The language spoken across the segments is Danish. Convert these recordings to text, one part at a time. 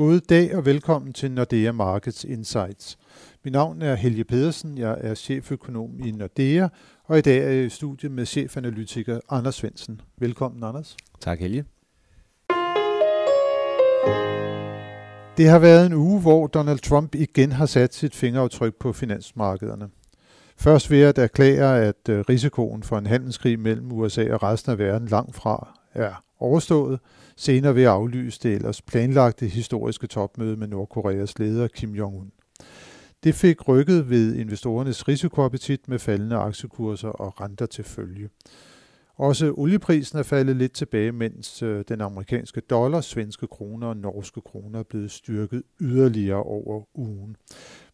God dag og velkommen til Nordea Markets Insights. Mit navn er Helge Pedersen, jeg er cheføkonom i Nordea, og i dag er jeg i studiet med chefanalytiker Anders Svensen. Velkommen, Anders. Tak, Helge. Det har været en uge, hvor Donald Trump igen har sat sit fingeraftryk på finansmarkederne. Først ved at erklære, at øh, risikoen for en handelskrig mellem USA og resten af verden langt fra er overstået, senere ved at aflyse det ellers planlagte historiske topmøde med Nordkoreas leder Kim Jong-un. Det fik rykket ved investorernes risikoappetit med faldende aktiekurser og renter til følge. Også olieprisen er faldet lidt tilbage, mens øh, den amerikanske dollar, svenske kroner og norske kroner er blevet styrket yderligere over ugen.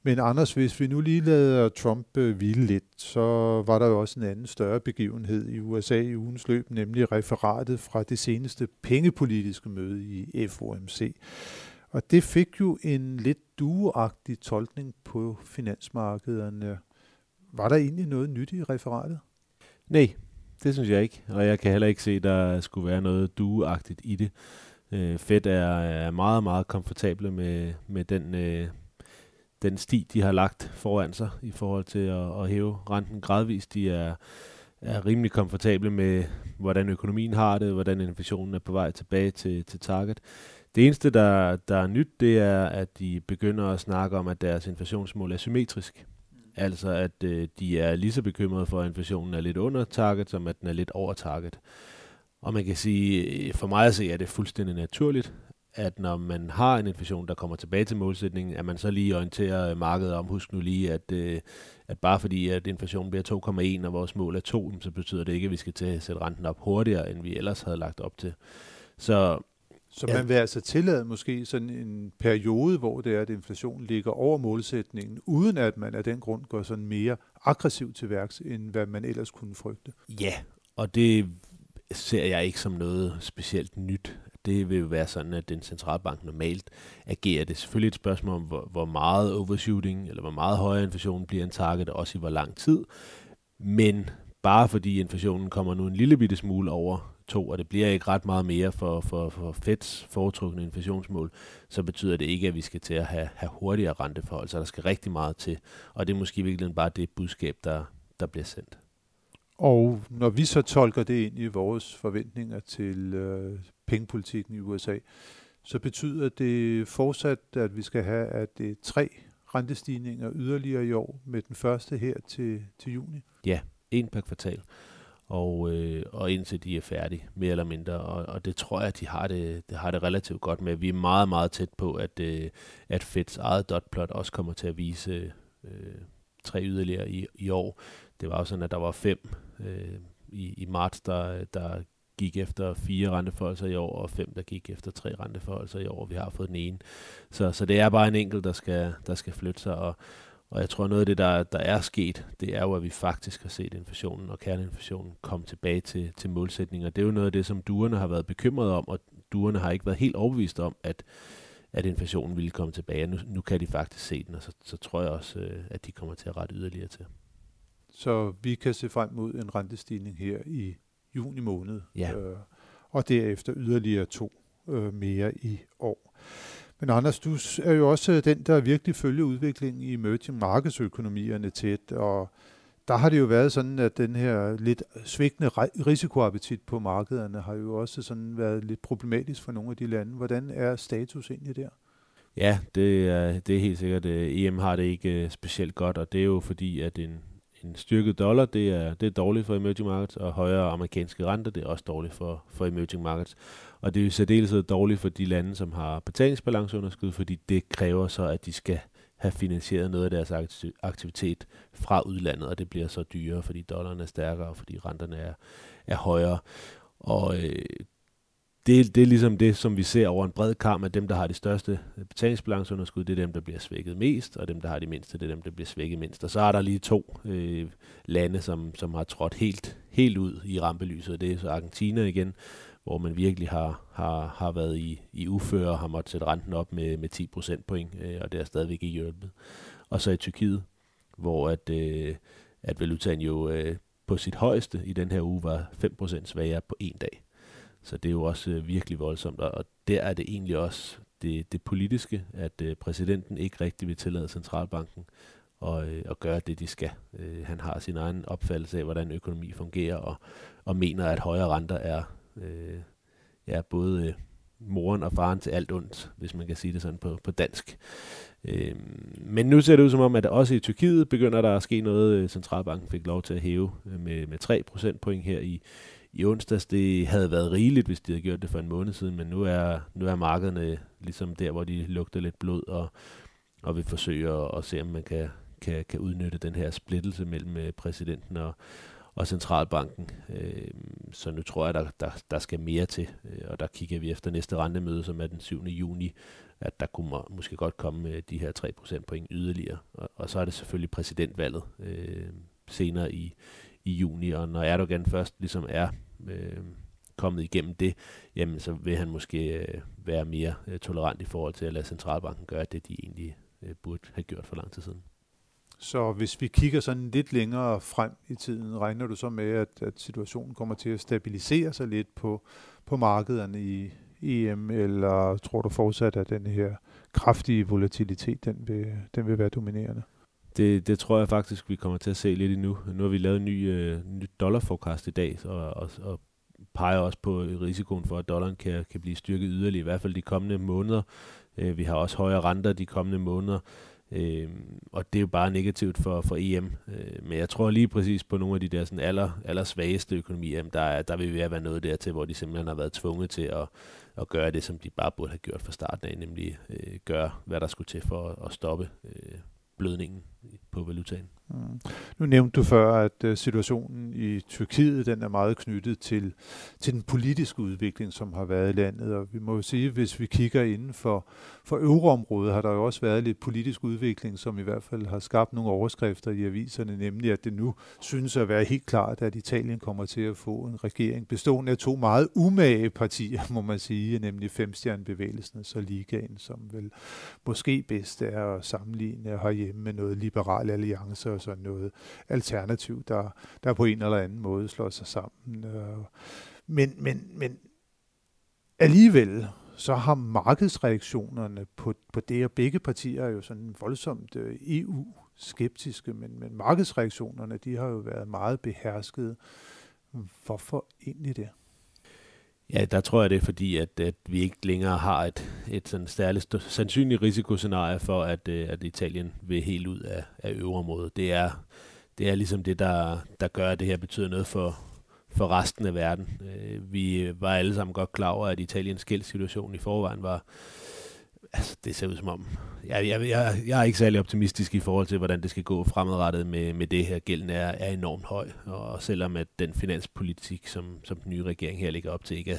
Men Anders, hvis vi nu lige lader Trump øh, hvile lidt, så var der jo også en anden større begivenhed i USA i ugens løb, nemlig referatet fra det seneste pengepolitiske møde i FOMC. Og det fik jo en lidt dueagtig tolkning på finansmarkederne. Var der egentlig noget nyt i referatet? Nej, det synes jeg ikke, og jeg kan heller ikke se, at der skulle være noget dueagtigt i det. Øh, Fed er, er meget, meget komfortable med, med den, øh, den sti, de har lagt foran sig i forhold til at, at hæve renten gradvist. De er, er rimelig komfortable med, hvordan økonomien har det, hvordan inflationen er på vej tilbage til, til target. Det eneste, der, der er nyt, det er, at de begynder at snakke om, at deres inflationsmål er symmetrisk. Altså at øh, de er lige så bekymrede for, at inflationen er lidt under target, som at den er lidt over target. Og man kan sige, øh, for mig at se, er det fuldstændig naturligt, at når man har en inflation, der kommer tilbage til målsætningen, at man så lige orienterer øh, markedet om, husk nu lige, at, øh, at bare fordi at inflationen bliver 2,1 og vores mål er 2, så betyder det ikke, at vi skal til at sætte renten op hurtigere, end vi ellers havde lagt op til. Så så man vil altså tillade måske sådan en periode, hvor det er, at inflationen ligger over målsætningen, uden at man af den grund går sådan mere aggressiv til værks, end hvad man ellers kunne frygte. Ja, og det ser jeg ikke som noget specielt nyt. Det vil jo være sådan, at den centralbank normalt agerer. Det er selvfølgelig et spørgsmål om, hvor, hvor meget overshooting, eller hvor meget højere inflation bliver en target, også i hvor lang tid. Men bare fordi inflationen kommer nu en lille bitte smule over to, og det bliver ikke ret meget mere for, for, for Feds foretrukne inflationsmål, så betyder det ikke, at vi skal til at have, have hurtigere renteforhold, så der skal rigtig meget til. Og det er måske virkelig bare det budskab, der, der bliver sendt. Og når vi så tolker det ind i vores forventninger til øh, pengepolitikken i USA, så betyder det fortsat, at vi skal have at det er tre rentestigninger yderligere i år, med den første her til, til juni. Ja, en per kvartal og, øh, og indtil de er færdige, mere eller mindre. Og, og det tror jeg, de har det, det har det relativt godt med. Vi er meget, meget tæt på, at, øh, at Feds eget dotplot også kommer til at vise øh, tre yderligere i, i år. Det var jo sådan, at der var fem øh, i, i marts, der, der gik efter fire renteforholdelser i år, og fem, der gik efter tre renteforholdelser i år, og vi har fået den ene. Så, så det er bare en enkelt, der skal, der skal flytte sig, og, og jeg tror, noget af det, der, der er sket, det er jo, at vi faktisk har set inflationen og kerneinflationen komme tilbage til, til målsætninger. Det er jo noget af det, som duerne har været bekymrede om, og duerne har ikke været helt overbevist om, at, at inflationen ville komme tilbage. Nu, nu kan de faktisk se den, og så, så tror jeg også, øh, at de kommer til at rette yderligere til. Så vi kan se frem mod en rentestigning her i juni måned, ja. øh, og derefter yderligere to øh, mere i år. Men Anders, du er jo også den, der virkelig følger udviklingen i emerging markedsøkonomierne tæt, og der har det jo været sådan, at den her lidt svigtende risikoappetit på markederne har jo også sådan været lidt problematisk for nogle af de lande. Hvordan er status egentlig der? Ja, det er, det er helt sikkert. Øh, EM har det ikke øh, specielt godt, og det er jo fordi, at en, en styrket dollar, det er, det er dårligt for emerging markets, og højere amerikanske renter, det er også dårligt for, for emerging markets. Og det er jo særdeles dårligt for de lande, som har betalingsbalanceunderskud, fordi det kræver så, at de skal have finansieret noget af deres aktivitet fra udlandet, og det bliver så dyrere, fordi dollaren er stærkere, og fordi renterne er, er højere. Og øh, det, det er ligesom det, som vi ser over en bred kamp, at dem, der har de største øh, betalingsbalanceunderskud, det er dem, der bliver svækket mest, og dem, der har de mindste, det er dem, der bliver svækket mindst. Og så er der lige to øh, lande, som, som har trådt helt, helt ud i rampelyset, det er så Argentina igen, hvor man virkelig har, har, har været i, i uføre og har måttet sætte renten op med, med 10 procentpoint, øh, og det er stadigvæk ikke hjulpet. Og så i Tyrkiet, hvor at, øh, at valutaen jo øh, på sit højeste i den her uge var 5% svagere på en dag. Så det er jo også øh, virkelig voldsomt, og der er det egentlig også det, det politiske, at øh, præsidenten ikke rigtig vil tillade centralbanken og, øh, at gøre det, de skal. Øh, han har sin egen opfattelse af, hvordan økonomi fungerer, og, og mener, at højere renter er, øh, ja, både øh, moren og faren til alt ondt, hvis man kan sige det sådan på, på dansk. Øh, men nu ser det ud som om, at også i Tyrkiet begynder der at ske noget. Øh, centralbanken fik lov til at hæve øh, med, med 3 procentpoint her i, i onsdags. Det havde været rigeligt, hvis de havde gjort det for en måned siden, men nu er, nu er markederne ligesom der, hvor de lugter lidt blod og, og vil forsøge at, at se, om man kan, kan, kan udnytte den her splittelse mellem øh, præsidenten og, og centralbanken. Øh, så nu tror jeg, der, der, der skal mere til, øh, og der kigger vi efter næste rentemøde, som er den 7. juni, at der kunne må, måske godt komme øh, de her 3% point yderligere. Og, og så er det selvfølgelig præsidentvalget øh, senere i, i juni, og når Erdogan først ligesom er øh, kommet igennem det, jamen så vil han måske øh, være mere øh, tolerant i forhold til at lade centralbanken gøre det, de egentlig øh, burde have gjort for lang tid siden. Så hvis vi kigger sådan lidt længere frem i tiden, regner du så med, at, at situationen kommer til at stabilisere sig lidt på, på markederne i EM, eller tror du fortsat, at den her kraftige volatilitet, den vil, den vil være dominerende? Det, det tror jeg faktisk, vi kommer til at se lidt endnu. Nu har vi lavet en ny, øh, ny dollarforecast i dag, og, og, og peger også på risikoen for, at dollaren kan, kan blive styrket yderligere, i hvert fald de kommende måneder. Øh, vi har også højere renter de kommende måneder. Øh, og det er jo bare negativt for, for EM. Øh, men jeg tror lige præcis på nogle af de der sådan aller, aller svageste økonomier, der, er, der vil være noget dertil, hvor de simpelthen har været tvunget til at, at gøre det, som de bare burde have gjort fra starten af, nemlig øh, gøre, hvad der skulle til for at, at stoppe øh, blødningen på valutaen. Mm. Nu nævnte du før, at uh, situationen i Tyrkiet den er meget knyttet til, til den politiske udvikling, som har været i landet. Og vi må jo sige, hvis vi kigger inden for, for euroområdet, har der jo også været lidt politisk udvikling, som i hvert fald har skabt nogle overskrifter i aviserne, nemlig at det nu synes at være helt klart, at Italien kommer til at få en regering bestående af to meget umage partier, må man sige, nemlig Femstjernebevægelsen og Ligaen, som vel måske bedst er at sammenligne herhjemme med noget liberal alliance og sådan noget alternativ, der, der på en eller anden måde slår sig sammen. Øh, men, men, men alligevel så har markedsreaktionerne på, på det, og begge partier er jo sådan voldsomt øh, EU-skeptiske, men, men markedsreaktionerne, de har jo været meget beherskede. Hvorfor egentlig det? Ja, der tror jeg det er fordi, at, at vi ikke længere har et, et sådan særligt sandsynligt risikoscenarie for, at, øh, at Italien vil helt ud af, af øvreområdet. Det er, det er ligesom det, der, der gør, at det her betyder noget for, for resten af verden. Øh, vi var alle sammen godt klar over, at Italiens gældssituation i forvejen var, altså, det ser ud som om, jeg, jeg, jeg, jeg er ikke særlig optimistisk i forhold til, hvordan det skal gå fremadrettet med, med det her. Gælden er, er enormt høj, og selvom at den finanspolitik, som, som den nye regering her ligger op til, ikke er,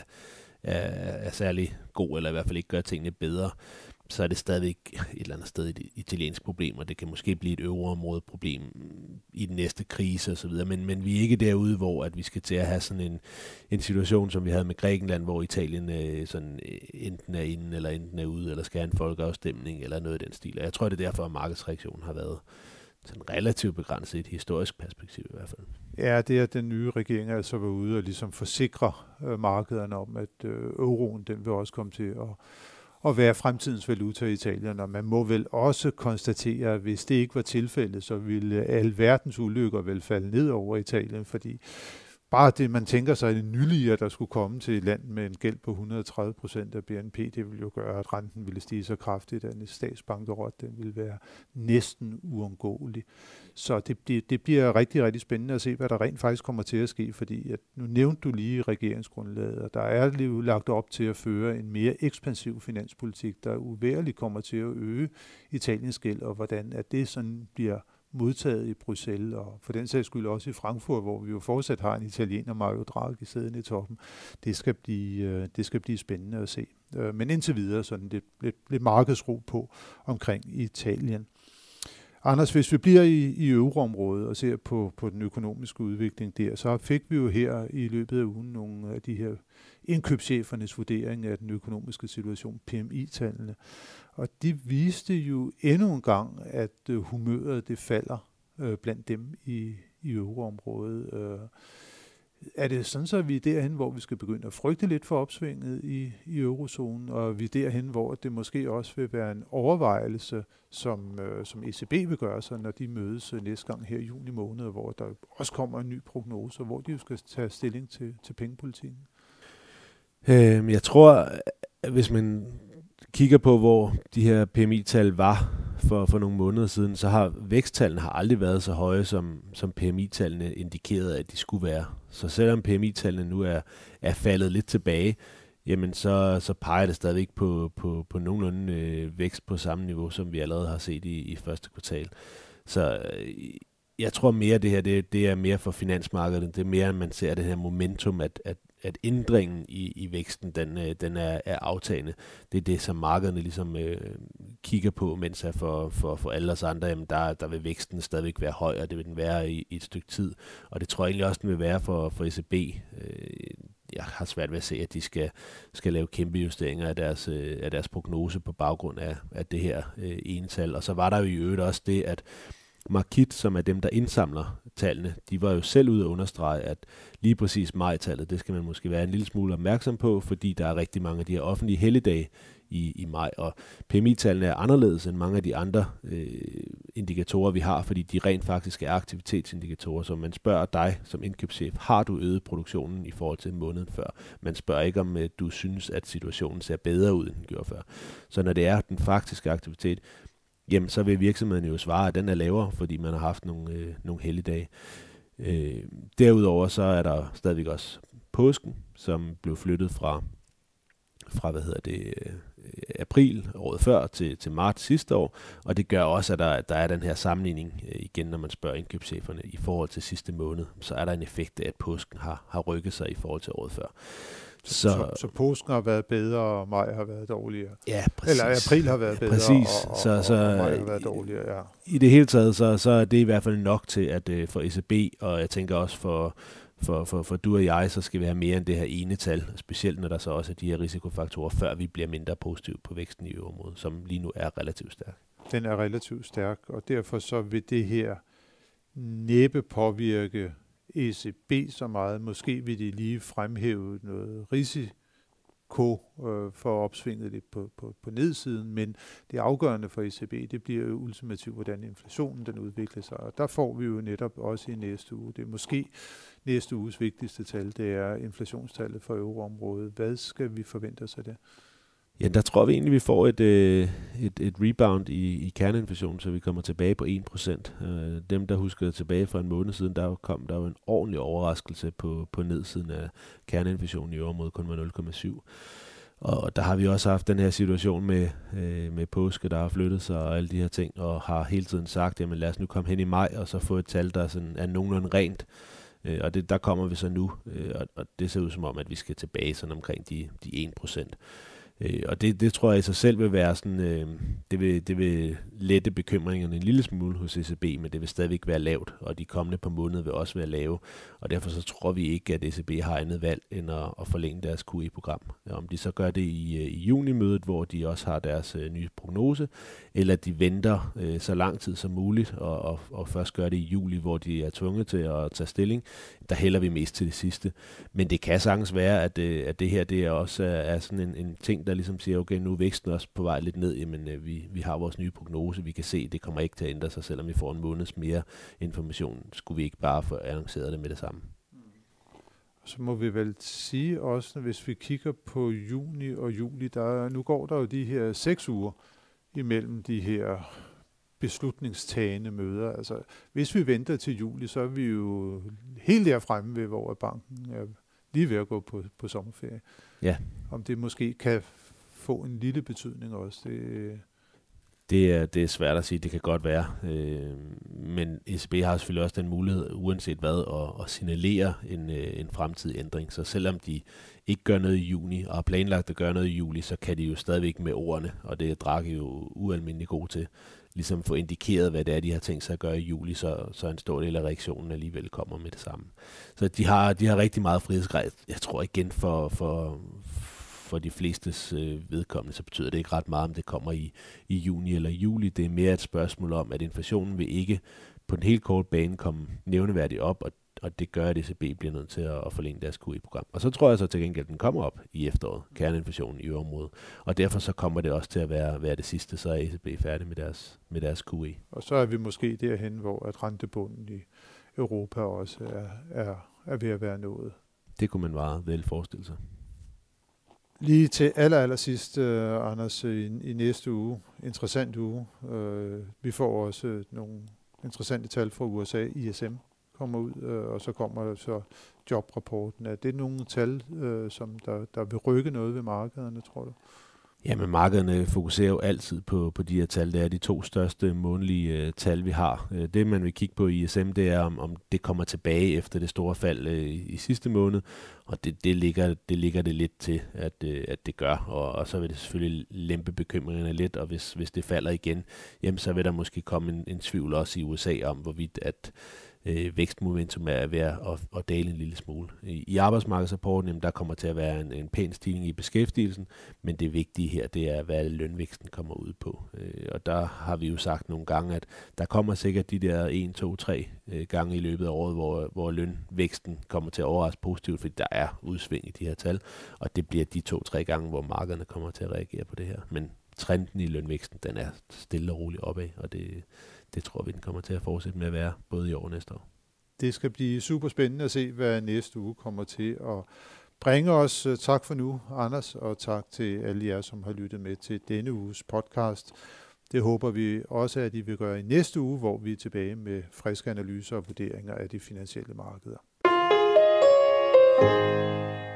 er, er særlig god, eller i hvert fald ikke gør tingene bedre, så er det stadigvæk et eller andet sted et italiensk problem, og det kan måske blive et øvre problem i den næste krise osv., men, men vi er ikke derude, hvor at vi skal til at have sådan en, en situation, som vi havde med Grækenland, hvor Italien øh, sådan, øh, enten er inde eller enten er ude, eller skal have en folkeafstemning eller noget i den stil. Og jeg tror, det er derfor, at markedsreaktionen har været sådan relativt begrænset i et historisk perspektiv i hvert fald. Ja, det er, at den nye regering altså var ude og ligesom forsikre øh, markederne om, at øh, euroen den vil også komme til at at være fremtidens valuta i Italien, og man må vel også konstatere, at hvis det ikke var tilfældet, så ville al verdens ulykker vel falde ned over Italien, fordi bare det, man tænker sig, en nylige, at der skulle komme til et land med en gæld på 130 procent af BNP, det ville jo gøre, at renten ville stige så kraftigt, at en statsbankerot, den ville være næsten uundgåelig. Så det, det, det bliver rigtig, rigtig spændende at se, hvad der rent faktisk kommer til at ske, fordi at nu nævnte du lige regeringsgrundlaget, og der er lige lagt op til at føre en mere ekspansiv finanspolitik, der uværligt kommer til at øge Italiens gæld, og hvordan at det sådan bliver modtaget i Bruxelles, og for den sags skyld også i Frankfurt, hvor vi jo fortsat har en italiener, Mario Draghi, siddende i toppen. Det skal blive, øh, det skal blive spændende at se. Øh, men indtil videre sådan lidt, lidt, lidt markedsro på omkring Italien. Anders, hvis vi bliver i, i euroområdet og ser på, på den økonomiske udvikling der, så fik vi jo her i løbet af ugen nogle af de her indkøbschefernes vurdering af den økonomiske situation, PMI-tallene. Og de viste jo endnu en gang, at øh, humøret det falder øh, blandt dem i, i euroområdet. Øh, er det sådan, så vi er derhen, hvor vi skal begynde at frygte lidt for opsvinget i, i eurozonen, og vi er derhen, hvor det måske også vil være en overvejelse, som, øh, som ECB vil gøre sig, når de mødes øh, næste gang her i juni måned, hvor der også kommer en ny prognose, hvor de jo skal tage stilling til, til pengepolitikken. Øh, jeg tror, hvis man kigger på, hvor de her PMI-tal var for, for nogle måneder siden, så har væksttallene har aldrig været så høje, som, som PMI-tallene indikerede, at de skulle være. Så selvom PMI-tallene nu er, er faldet lidt tilbage, jamen så, så peger det stadigvæk på, på, på nogenlunde øh, vækst på samme niveau, som vi allerede har set i, i første kvartal. Så øh, jeg tror mere, det her det, det er mere for finansmarkedet. Det er mere, at man ser det her momentum, at, at at ændringen i, i væksten, den, øh, den er, er aftagende. Det er det, som markederne ligesom øh, kigger på, mens er for, for, for alle os andre, jamen der, der vil væksten stadigvæk være høj, og det vil den være i, i et stykke tid. Og det tror jeg egentlig også, den vil være for, for ECB. Øh, jeg har svært ved at se, at de skal, skal lave kæmpe justeringer af deres, øh, af deres prognose på baggrund af, af det her øh, enetal. Og så var der jo i øvrigt også det, at Markit, som er dem, der indsamler tallene, de var jo selv ude at understrege, at lige præcis majtallet, det skal man måske være en lille smule opmærksom på, fordi der er rigtig mange af de her offentlige helligdage i, i maj, og PMI-tallene er anderledes end mange af de andre øh, indikatorer, vi har, fordi de rent faktisk er aktivitetsindikatorer, så man spørger dig som indkøbschef, har du øget produktionen i forhold til måneden før? Man spørger ikke, om øh, du synes, at situationen ser bedre ud, end den gjorde før. Så når det er den faktiske aktivitet, jamen så vil virksomheden jo svare, at den er lavere, fordi man har haft nogle, øh, nogle helligdage. Øh, derudover så er der stadigvæk også påsken, som blev flyttet fra, fra hvad hedder det, øh, april året før til, til marts sidste år, og det gør også, at der, der er den her sammenligning øh, igen, når man spørger indkøbscheferne i forhold til sidste måned, så er der en effekt af, at påsken har, har rykket sig i forhold til året før. Så, så, så påsken har været bedre, og maj har været dårligere. Ja, præcis. Eller april har været bedre, præcis. Og, og, så, så, og maj har været dårligere, ja. I det hele taget, så, så er det i hvert fald nok til, at uh, for ECB, og jeg tænker også for, for, for, for du og jeg, så skal vi have mere end det her ene tal, specielt når der så også er de her risikofaktorer, før vi bliver mindre positive på væksten i øvrigt, som lige nu er relativt stærk. Den er relativt stærk, og derfor så vil det her næppe påvirke ECB så meget. Måske vil de lige fremhæve noget risiko øh, for opsvinget lidt på, på, på nedsiden, men det afgørende for ECB, det bliver jo ultimativt, hvordan inflationen den udvikler sig. Og der får vi jo netop også i næste uge. Det er måske næste uges vigtigste tal, det er inflationstallet for euroområdet. Hvad skal vi forvente os af det? Ja, der tror vi egentlig, vi får et, øh, et, et rebound i, i kerneinflationen, så vi kommer tilbage på 1%. Øh, dem, der husker tilbage fra en måned siden, der kom der jo en ordentlig overraskelse på, på nedsiden af kerneinflationen i år mod kun var 0,7. Og der har vi også haft den her situation med, øh, med påske, der har flyttet sig og alle de her ting, og har hele tiden sagt, jamen lad os nu komme hen i maj, og så få et tal, der sådan er nogenlunde rent. Øh, og det, der kommer vi så nu, øh, og, og det ser ud som om, at vi skal tilbage sådan omkring de, de 1%. Øh, og det, det tror jeg i sig selv vil være sådan, øh, det, vil, det vil lette bekymringerne en lille smule hos ECB, men det vil stadigvæk være lavt, og de kommende par måneder vil også være lave. Og derfor så tror vi ikke, at ECB har andet valg end at, at forlænge deres QE-program. Om de så gør det i, i i junimødet, hvor de også har deres øh, nye prognose, eller at de venter øh, så lang tid som muligt, og, og, og først gør det i juli, hvor de er tvunget til at tage stilling, der hælder vi mest til det sidste. Men det kan sagtens være, at, øh, at det her det er også er, er sådan en, en ting, der ligesom siger, okay, nu er væksten også på vej lidt ned, jamen øh, vi, vi har vores nye prognose, vi kan se, det kommer ikke til at ændre sig, selvom vi får en måneds mere information. Skulle vi ikke bare få annonceret det med det samme? Så må vi vel sige også, hvis vi kigger på juni og juli, der, nu går der jo de her seks uger imellem de her beslutningstagende møder. Altså, hvis vi venter til juli, så er vi jo helt der fremme ved, hvor banken er lige ved at gå på, på sommerferie. Ja. Om det måske kan få en lille betydning også. Det, det er, det er svært at sige, det kan godt være. Øh, men ECB har selvfølgelig også den mulighed, uanset hvad, at, at signalere en, øh, en fremtidig ændring. Så selvom de ikke gør noget i juni, og har planlagt at gøre noget i juli, så kan de jo stadigvæk med ordene, og det er Draghi jo ualmindeligt god til, ligesom få indikeret, hvad det er, de har tænkt sig at gøre i juli, så, så en stor del af reaktionen alligevel kommer med det samme. Så de har, de har rigtig meget frihedsgrad. Jeg tror igen for, for, for de flestes øh, vedkommende, så betyder det ikke ret meget, om det kommer i, i juni eller juli. Det er mere et spørgsmål om, at inflationen vil ikke på den helt korte bane komme nævneværdigt op, og og det gør, at ECB bliver nødt til at, at forlænge deres QE-program. Og så tror jeg så til gengæld, at den kommer op i efteråret, kerneinflationen i området. Og derfor så kommer det også til at være, være det sidste, så er ECB færdig med deres, med deres QE. Og så er vi måske derhen, hvor at rentebunden i Europa også er, er, er ved at være nået. Det kunne man meget vel forestille sig. Lige til aller, aller sidst, uh, Anders, i, i næste uge, interessant uge. Uh, vi får også uh, nogle interessante tal fra USA, ISM kommer ud, øh, og så kommer så jobrapporten. Er det nogle tal, øh, som der, der vil rykke noget ved markederne, tror du? Ja, men markederne fokuserer jo altid på, på de her tal. Det er de to største månedlige øh, tal, vi har. Øh, det, man vil kigge på i ISM, det er, om, om det kommer tilbage efter det store fald øh, i sidste måned. Og det, det, ligger, det ligger det lidt til, at, øh, at det gør. Og, og så vil det selvfølgelig lempe bekymringerne lidt, og hvis, hvis det falder igen, jamen, så vil der måske komme en, en tvivl også i USA om, hvorvidt at øh, vækstmomentum er ved at, at, at dale en lille smule. I, i arbejdsmarkedsrapporten, jamen, der kommer til at være en, en pæn stigning i beskæftigelsen, men det vigtige her, det er, hvad lønvæksten kommer ud på. Øh, og der har vi jo sagt nogle gange, at der kommer sikkert de der 1, 2, 3 øh, gange i løbet af året, hvor, hvor lønvæksten kommer til at overraske positivt, fordi der er udsving i de her tal, og det bliver de to-tre gange, hvor markederne kommer til at reagere på det her. Men trenden i lønvæksten, den er stille og roligt opad, og det, det tror vi, den kommer til at fortsætte med at være, både i år og næste år. Det skal blive super spændende at se, hvad næste uge kommer til at bringe os. Tak for nu, Anders, og tak til alle jer, som har lyttet med til denne uges podcast. Det håber vi også, at I vil gøre i næste uge, hvor vi er tilbage med friske analyser og vurderinger af de finansielle markeder. thank you